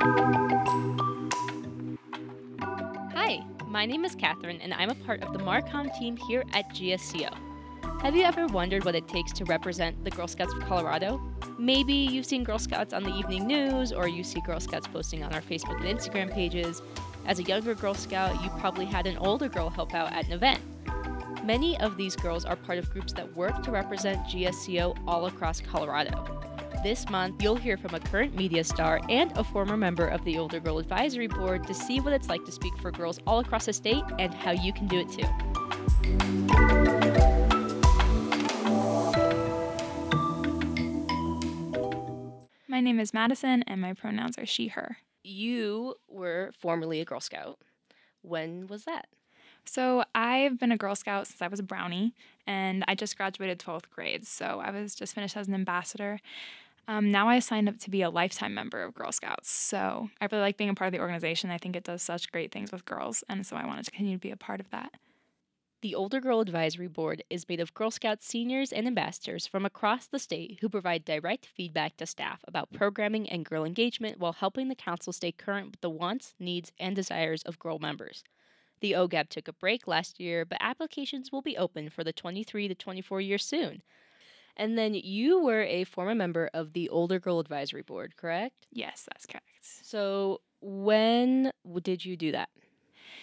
Hi, my name is Catherine, and I'm a part of the Marcom team here at GSCO. Have you ever wondered what it takes to represent the Girl Scouts of Colorado? Maybe you've seen Girl Scouts on the evening news, or you see Girl Scouts posting on our Facebook and Instagram pages. As a younger Girl Scout, you probably had an older girl help out at an event. Many of these girls are part of groups that work to represent GSCO all across Colorado. This month, you'll hear from a current media star and a former member of the Older Girl Advisory Board to see what it's like to speak for girls all across the state and how you can do it too. My name is Madison, and my pronouns are she, her. You were formerly a Girl Scout. When was that? So, I've been a Girl Scout since I was a brownie, and I just graduated 12th grade. So, I was just finished as an ambassador. Um, now I signed up to be a lifetime member of Girl Scouts. So, I really like being a part of the organization. I think it does such great things with girls, and so I wanted to continue to be a part of that. The Older Girl Advisory Board is made of Girl Scout seniors and ambassadors from across the state who provide direct feedback to staff about programming and girl engagement while helping the council stay current with the wants, needs, and desires of girl members. The OGAB took a break last year, but applications will be open for the 23 to 24 year soon. And then you were a former member of the Older Girl Advisory Board, correct? Yes, that's correct. So, when did you do that?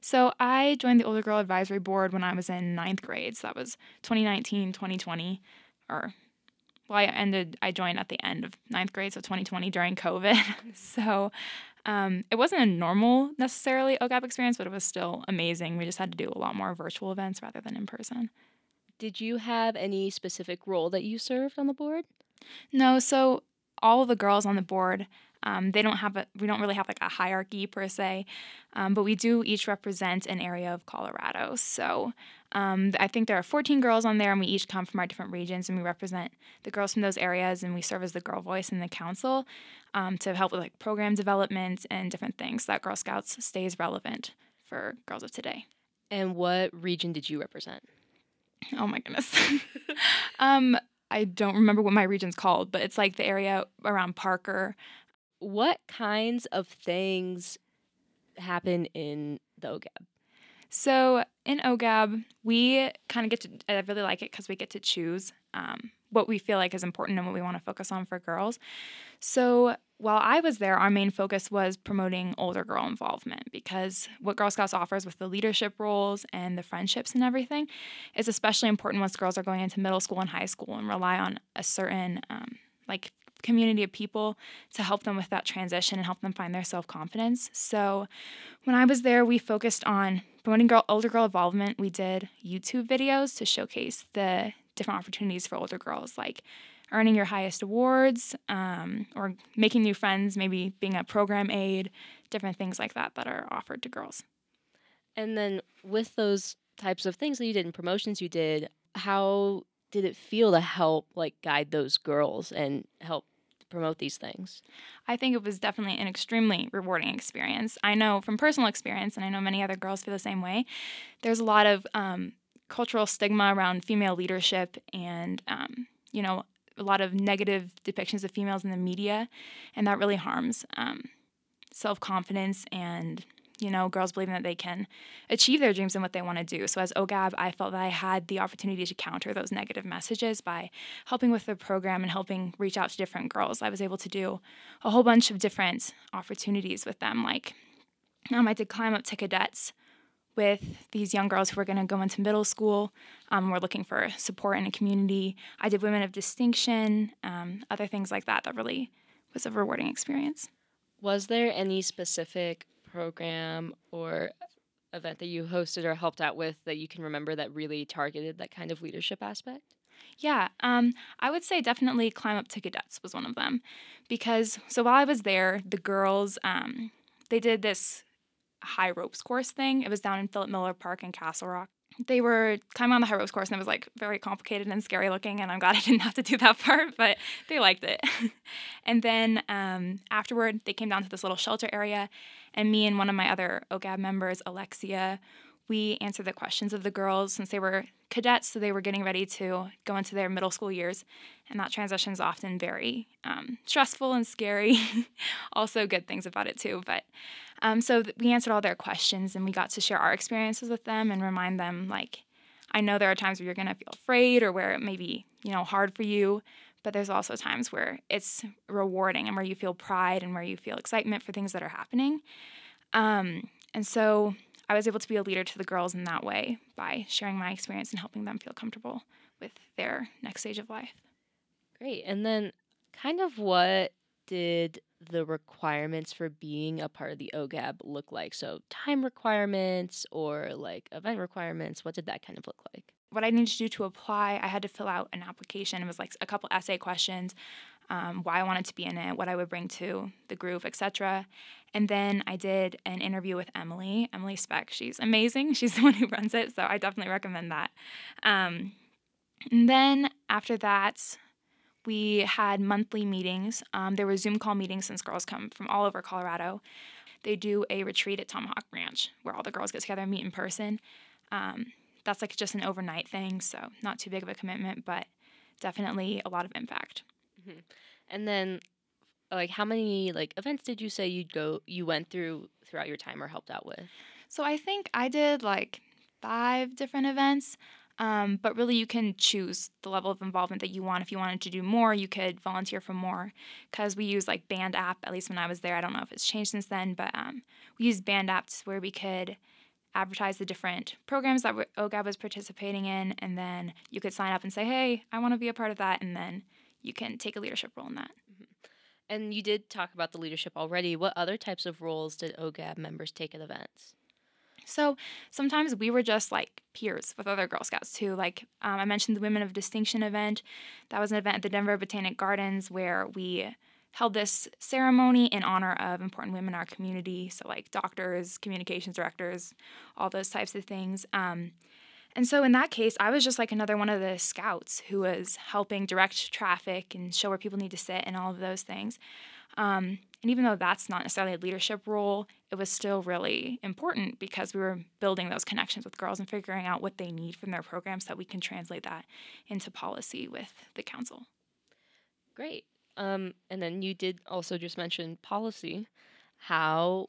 So I joined the Older Girl Advisory Board when I was in ninth grade. So that was 2019, 2020, or well, I ended. I joined at the end of ninth grade, so 2020 during COVID. so um, it wasn't a normal necessarily OGAB experience, but it was still amazing. We just had to do a lot more virtual events rather than in person. Did you have any specific role that you served on the board? No, so all of the girls on the board um, they don't have a we don't really have like a hierarchy per se um, but we do each represent an area of colorado so um, i think there are 14 girls on there and we each come from our different regions and we represent the girls from those areas and we serve as the girl voice in the council um, to help with like program development and different things so that girl scouts stays relevant for girls of today And what region did you represent? Oh my goodness um, i don't remember what my region's called but it's like the area around parker What kinds of things happen in the OGAB? So in OGAB, we kind of get to, I really like it because we get to choose um, what we feel like is important and what we want to focus on for girls. So while I was there, our main focus was promoting older girl involvement because what Girl Scouts offers with the leadership roles and the friendships and everything is especially important once girls are going into middle school and high school and rely on a certain um, like community of people to help them with that transition and help them find their self confidence. So, when I was there, we focused on promoting girl, older girl involvement. We did YouTube videos to showcase the different opportunities for older girls, like earning your highest awards um, or making new friends, maybe being a program aide, different things like that that are offered to girls. And then with those types of things that you did in promotions you did, how did it feel to help like guide those girls and help promote these things? I think it was definitely an extremely rewarding experience. I know from personal experience, and I know many other girls feel the same way, there's a lot of um, cultural stigma around female leadership and, um, you know, a lot of negative depictions of females in the media, and that really harms um, self confidence and you know, girls believing that they can achieve their dreams and what they want to do. So as OGAB, I felt that I had the opportunity to counter those negative messages by helping with the program and helping reach out to different girls. I was able to do a whole bunch of different opportunities with them. Like um, I did climb up to Cadettes with these young girls who were going to go into middle school. Um, we're looking for support in a community. I did women of distinction, um, other things like that. That really was a rewarding experience. Was there any specific program or event that you hosted or helped out with that you can remember that really targeted that kind of leadership aspect? Yeah, um, I would say definitely Climb Up to Cadettes was one of them. Because, so while I was there, the girls, um, they did this high ropes course thing. It was down in Philip Miller Park in Castle Rock. They were climbing on the high ropes course and it was like very complicated and scary looking. And I'm glad I didn't have to do that part, but they liked it. and then um, afterward, they came down to this little shelter area. And me and one of my other OGAB members, Alexia, we answered the questions of the girls since they were Cadettes, so they were getting ready to go into their middle school years. And that transition is often very um, stressful and scary. also, good things about it too. But um, so th- we answered all their questions and we got to share our experiences with them and remind them, like, I know there are times where you're going to feel afraid or where it may be, you know, hard for you, but there's also times where it's rewarding and where you feel pride and where you feel excitement for things that are happening. Um, and so I was able to be a leader to the girls in that way by sharing my experience and helping them feel comfortable with their next stage of life. Great. And then, kind of what did the requirements for being a part of the OGAB look like? So, time requirements or like event requirements, what did that kind of look like? What I needed to do to apply, I had to fill out an application. It was like a couple essay questions, um, why I wanted to be in it, what I would bring to the group, etc. And then I did an interview with Emily, Emily Speck. She's amazing. She's the one who runs it, so I definitely recommend that. Um, and then after that, we had monthly meetings. Um, there were Zoom call meetings since girls come from all over Colorado. They do a retreat at Tomahawk Ranch where all the girls get together and meet in person. Um, that's like just an overnight thing, so not too big of a commitment, but definitely a lot of impact. Mm-hmm. And then, like, how many like events did you say you'd go you went through throughout your time or helped out with? So I think I did like five different events. Um, but really, you can choose the level of involvement that you want. If you wanted to do more, you could volunteer for more. Because we use like Band App, at least when I was there. I don't know if it's changed since then, but um, we used Band Apps where we could advertise the different programs that OGAB was participating in, and then you could sign up and say, "Hey, I want to be a part of that," and then you can take a leadership role in that. Mm-hmm. And you did talk about the leadership already. What other types of roles did OGAB members take at events? So sometimes we were just like peers with other Girl Scouts too. Like um, I mentioned the Women of Distinction event. That was an event at the Denver Botanic Gardens where we held this ceremony in honor of important women in our community. So, like doctors, communications directors, all those types of things. Um, and so, in that case, I was just like another one of the scouts who was helping direct traffic and show where people need to sit and all of those things. Um, and even though that's not necessarily a leadership role, it was still really important because we were building those connections with girls and figuring out what they need from their programs so that we can translate that into policy with the council. Great. Um, and then you did also just mention policy. How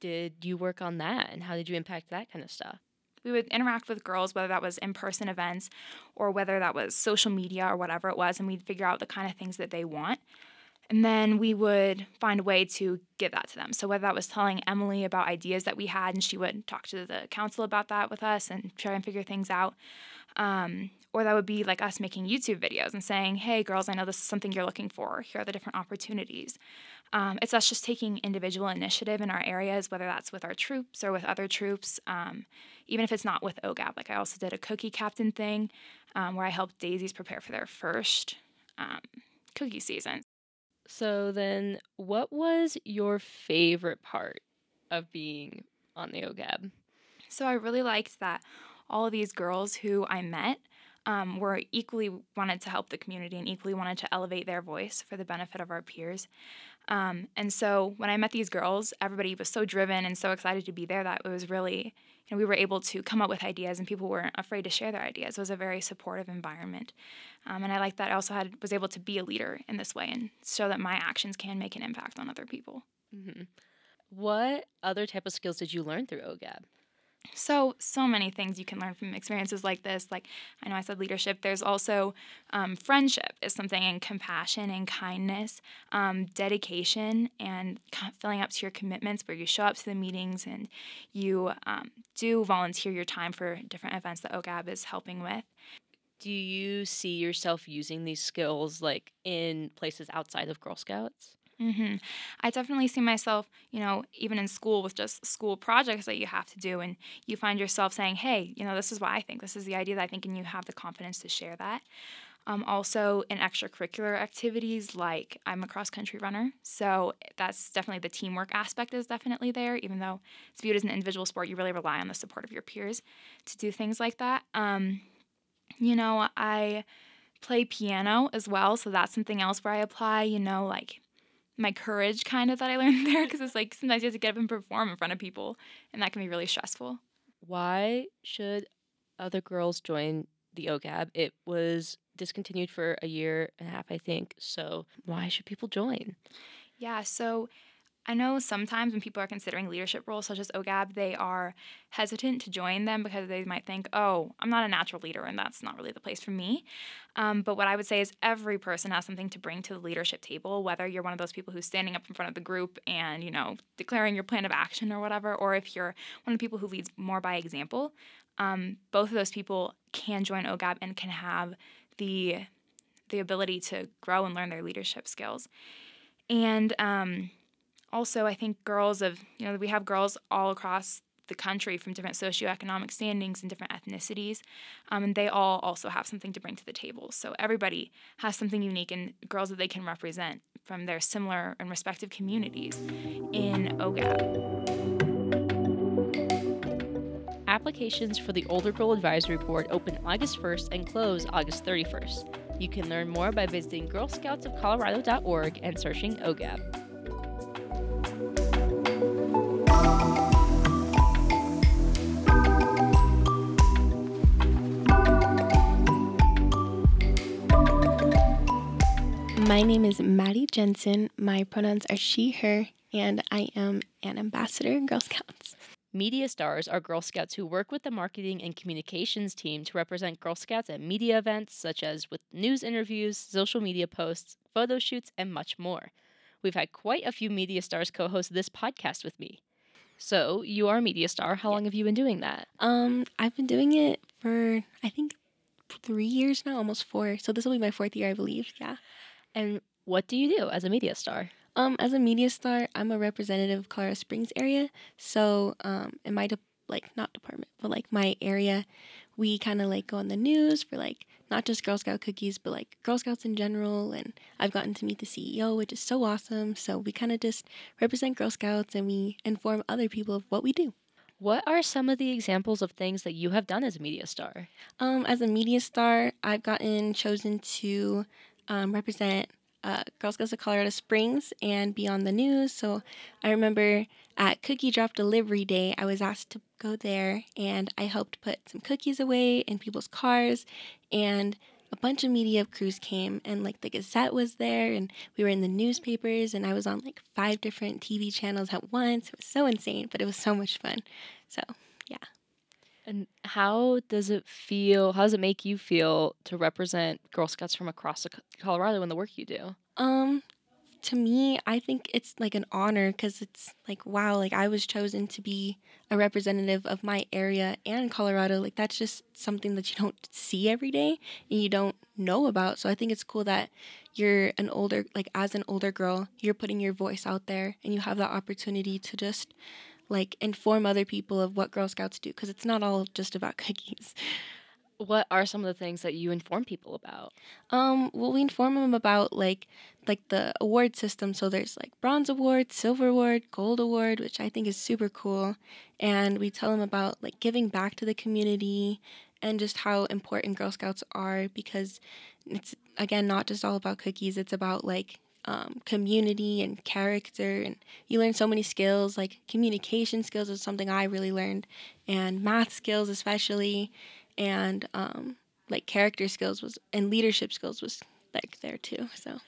did you work on that and how did you impact that kind of stuff? We would interact with girls, whether that was in person events or whether that was social media or whatever it was, and we'd figure out the kind of things that they want. And then we would find a way to give that to them. So, whether that was telling Emily about ideas that we had, and she would talk to the council about that with us and try and figure things out. Um, or that would be like us making YouTube videos and saying, hey, girls, I know this is something you're looking for. Here are the different opportunities. Um, it's us just taking individual initiative in our areas, whether that's with our troops or with other troops, um, even if it's not with OGAB. Like I also did a cookie captain thing um, where I helped daisies prepare for their first um, cookie season. So then, what was your favorite part of being on the OGAB? So I really liked that all these girls who I met um, were equally wanted to help the community and equally wanted to elevate their voice for the benefit of our peers. Um, and so when I met these girls, everybody was so driven and so excited to be there that it was really, you know, we were able to come up with ideas and people weren't afraid to share their ideas. It was a very supportive environment. Um, and I like that I also had was able to be a leader in this way and show that my actions can make an impact on other people. Mm-hmm. What other type of skills did you learn through OGAB? So, so many things you can learn from experiences like this. Like, I know I said leadership, there's also um, friendship is something, and compassion and kindness, um, dedication, and filling up to your commitments where you show up to the meetings and you um, do volunteer your time for different events that OGAB is helping with. Do you see yourself using these skills like in places outside of Girl Scouts? Mm-hmm. I definitely see myself, you know, even in school with just school projects that you have to do, and you find yourself saying, hey, you know, this is what I think, this is the idea that I think, and you have the confidence to share that. Um, also, in extracurricular activities, like I'm a cross country runner, so that's definitely the teamwork aspect is definitely there. Even though it's viewed as an individual sport, you really rely on the support of your peers to do things like that. Um, you know, I play piano as well, so that's something else where I apply, you know, like my courage kind of that I learned there because it's like sometimes you have to get up and perform in front of people and that can be really stressful. why should other girls join the OGAB? It was discontinued for a year and a half, I think. So why should people join? Yeah, so I know sometimes when people are considering leadership roles such as OGAB, they are hesitant to join them because they might think, oh, I'm not a natural leader and that's not really the place for me. Um, but what I would say is every person has something to bring to the leadership table, whether you're one of those people who's standing up in front of the group and, you know, declaring your plan of action or whatever, or if you're one of the people who leads more by example. Um, both of those people can join OGAB and can have the the ability to grow and learn their leadership skills. And um, also, I think girls of, you know, we have girls all across the country from different socioeconomic standings and different ethnicities, um, and they all also have something to bring to the table. So everybody has something unique and girls that they can represent from their similar and respective communities in OGAB. Applications for the Older Girl Advisory Board open August 1st and close August 31st. You can learn more by visiting girlscoutsofcolorado.org and searching OGAB. My name is Maddie Jensen. My pronouns are she, her, and I am an ambassador in Girl Scouts. Media stars are Girl Scouts who work with the marketing and communications team to represent Girl Scouts at media events such as with news interviews, social media posts, photo shoots, and much more. We've had quite a few media stars co host this podcast with me. So, you are a media star. How long have you been doing that? Um, I've been doing it for I think three years now, almost four. So this will be my fourth year, I believe. Yeah. And what do you do as a media star? Um, as a media star, I'm a representative of Colorado Springs area. So, um, in my de- like not department, but like my area, we kind of like go on the news for like not just Girl Scout cookies, but like Girl Scouts in general. And I've gotten to meet the CEO, which is so awesome. So we kind of just represent Girl Scouts and we inform other people of what we do. What are some of the examples of things that you have done as a media star? Um, as a media star, I've gotten chosen to um, represent uh, Girl Scouts of Colorado Springs and be on the news. So I remember at Cookie Drop Delivery Day, I was asked to go there and I helped put some cookies away in people's cars. And a bunch of media crews came and like the Gazette was there and we were in the newspapers and I was on like five different TV channels at once. It was so insane, but it was so much fun. So. And how does it feel? How does it make you feel to represent Girl Scouts from across Colorado in the work you do? Um, to me, I think it's like an honor because it's like, wow, like I was chosen to be a representative of my area and Colorado. Like, that's just something that you don't see every day and you don't know about. So I think it's cool that you're an older, like, as an older girl, you're putting your voice out there and you have the opportunity to just like inform other people of what Girl Scouts do because it's not all just about cookies. What are some of the things that you inform people about? Um, well, we inform them about like like the award system. So there's like bronze award, silver award, gold award, which I think is super cool. And we tell them about like giving back to the community and just how important Girl Scouts are because it's again not just all about cookies. It's about like um, community and character and you learn so many skills like communication skills is something i really learned and math skills especially and um, like character skills was and leadership skills was like there too so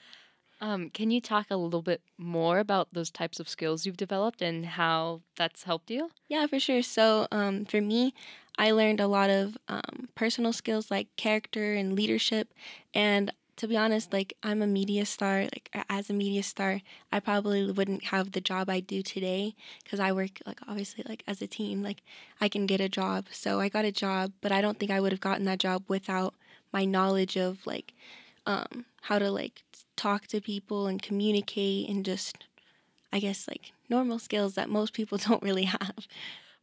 um, can you talk a little bit more about those types of skills you've developed and how that's helped you? Yeah, for sure. So, um, for me, I learned a lot of um, personal skills like character and leadership, and to be honest, like I'm a media star. Like as a media star, I probably wouldn't have the job I do today because I work like obviously like as a team. Like I can get a job, so I got a job, but I don't think I would have gotten that job without my knowledge of like um, how to like talk to people and communicate and just I guess like normal skills that most people don't really have.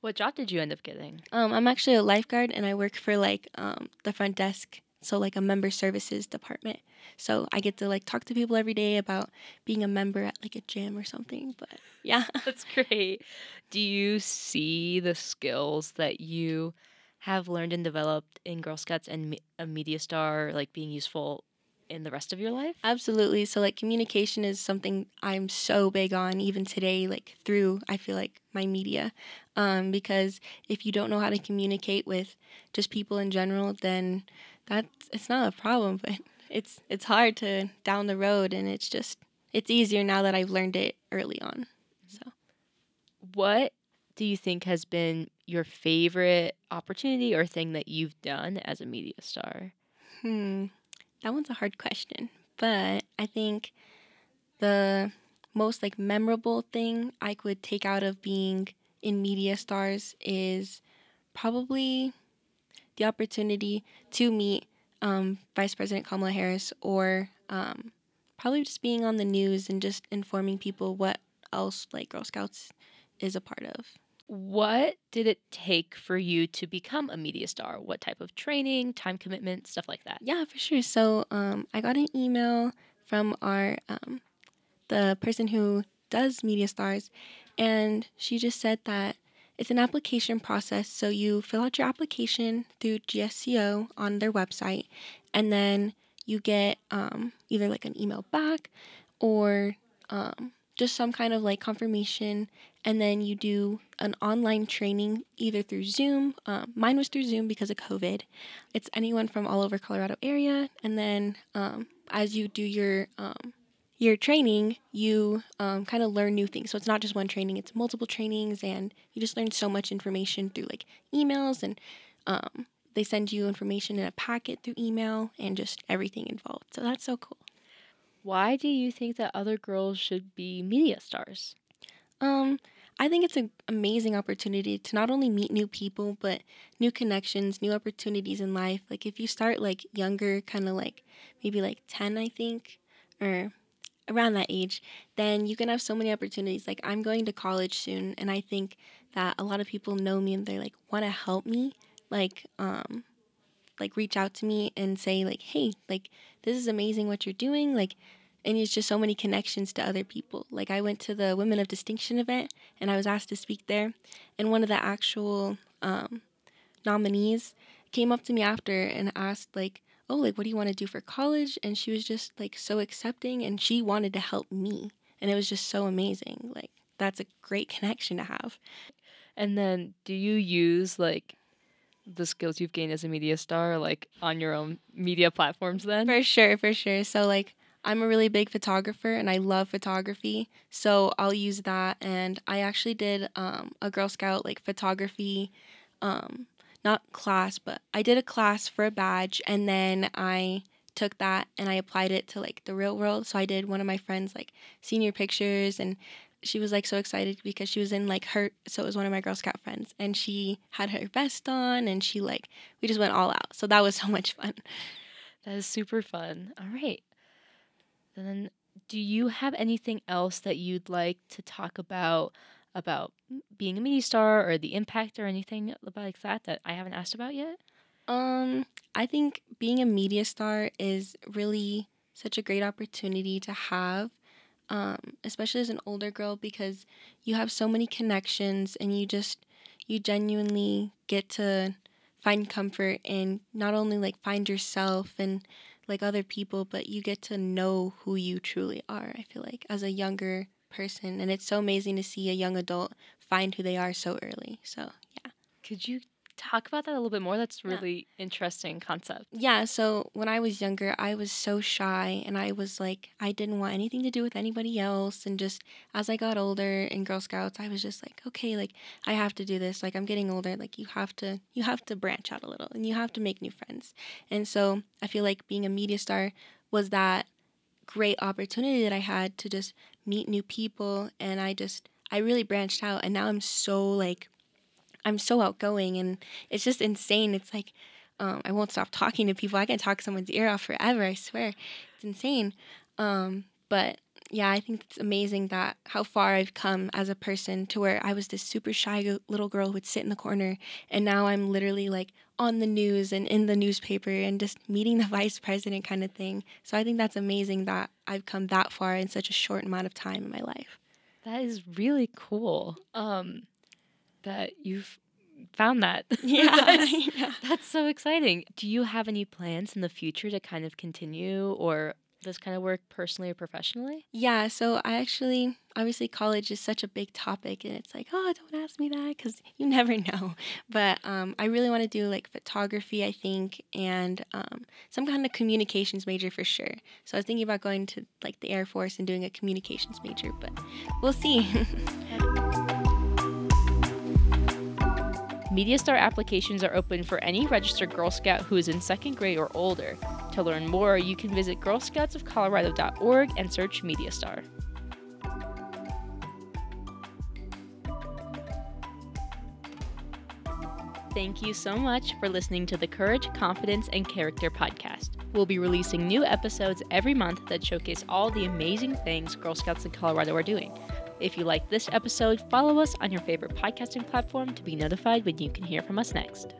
What job did you end up getting? Um, I'm actually a lifeguard and I work for like um, the front desk so like a member services department so i get to like talk to people every day about being a member at like a gym or something but yeah that's great do you see the skills that you have learned and developed in girl scouts and a media star like being useful in the rest of your life? Absolutely. So like communication is something I'm so big on even today like through I feel like my media. Um, because if you don't know how to communicate with just people in general, then that's it's not a problem, but it's it's hard to down the road and it's just it's easier now that I've learned it early on. So What do you think has been your favorite opportunity or thing that you've done as a media star? Hmm. That one's a hard question. But I think the most like memorable thing I could take out of being in media stars is probably the opportunity to meet um, Vice President Kamala Harris or um, probably just being on the news and just informing people what else like Girl Scouts is a part of. What did it take for you to become a media star? What type of training, time commitment, stuff like that? Yeah, for sure. So um, I got an email from our um, the person who does Media Stars, and she just said that it's an application process. So you fill out your application through GSCO on their website, and then you get um, either like an email back or um, just some kind of like confirmation and then you do an online training either through zoom um, mine was through zoom because of covid it's anyone from all over colorado area and then um, as you do your um, your training you um, kind of learn new things so it's not just one training it's multiple trainings and you just learn so much information through like emails and um, they send you information in a packet through email and just everything involved so that's so cool Why do you think that other girls should be media stars? Um, I think it's an amazing opportunity to not only meet new people, but new connections, new opportunities in life. Like if you start like younger, kind of like maybe like 10, I think, or around that age, then you can have so many opportunities. Like I'm going to college soon, and I think that a lot of people know me and they're like want to help me, like um, like reach out to me and say like, hey, like this is amazing what you're doing, like and it's just so many connections to other people. Like I went to the Women of Distinction event and I was asked to speak there, and one of the actual um, nominees came up to me after and asked like, "Oh, like what do you want to do for college?" And she was just like so accepting, and she wanted to help me, and it was just so amazing. Like that's a great connection to have. And then do you use like the skills you've gained as a media star like on your own media platforms then? For sure, for sure. So like I'm a really big photographer and I love photography. So I'll use that and I actually did um, a Girl Scout like photography um, not class, but I did a class for a badge and then I took that and I applied it to like the real world. So I did one of my friends like senior pictures and she was like so excited because she was in like her so it was one of my girl scout friends and she had her vest on and she like we just went all out so that was so much fun That is super fun. All right. Then do you have anything else that you'd like to talk about about being a media star or the impact or anything like that that I haven't asked about yet? um i think being a media star is really such a great opportunity to have um, especially as an older girl because you have so many connections and you just you genuinely get to find comfort and not only like find yourself and like other people but you get to know who you truly are i feel like as a younger person and it's so amazing to see a young adult find who they are so early so yeah Could you talk about that a little bit more? That's Yeah. really interesting concept. Yeah, so when I was younger, I was so shy and I was like, I didn't want anything to do with anybody else. And just as I got older in Girl Scouts, I was just like, okay, like I have to do this. Like I'm getting older. Like you have to, you have to branch out a little and you have to make new friends. And so I feel like being a media star was that great opportunity that I had to just meet new people. And I just, I really branched out. And now I'm so like, I'm so outgoing and it's just insane. It's like, um, I won't stop talking to people. I can talk someone's ear off forever. I swear, it's insane. Um, but yeah, I think it's amazing that how far I've come as a person to where I was this super shy little girl who would sit in the corner, and now I'm literally like on the news and in the newspaper and just meeting the vice president kind of thing. So I think that's amazing that I've come that far in such a short amount of time in my life. That is really cool. Um, that you've found that. Yeah, that's, yeah. that's so exciting. Do you have any plans in the future to kind of continue or this kind of work personally or professionally? Yeah, so I actually, obviously, college is such a big topic, and it's like, oh, don't ask me that because you never know. But um, I really want to do like photography, I think, and um, some kind of communications major for sure. So I was thinking about going to like the Air Force and doing a communications major, but we'll see. MediaStar applications are open for any registered Girl Scout who is in second grade or older. To learn more, you can visit girlscoutsofcolorado.org and search MediaStar. Thank you so much for listening to the Courage, Confidence, and Character podcast. We'll be releasing new episodes every month that showcase all the amazing things Girl Scouts in Colorado are doing. If you like this episode, follow us on your favorite podcasting platform to be notified when you can hear from us next.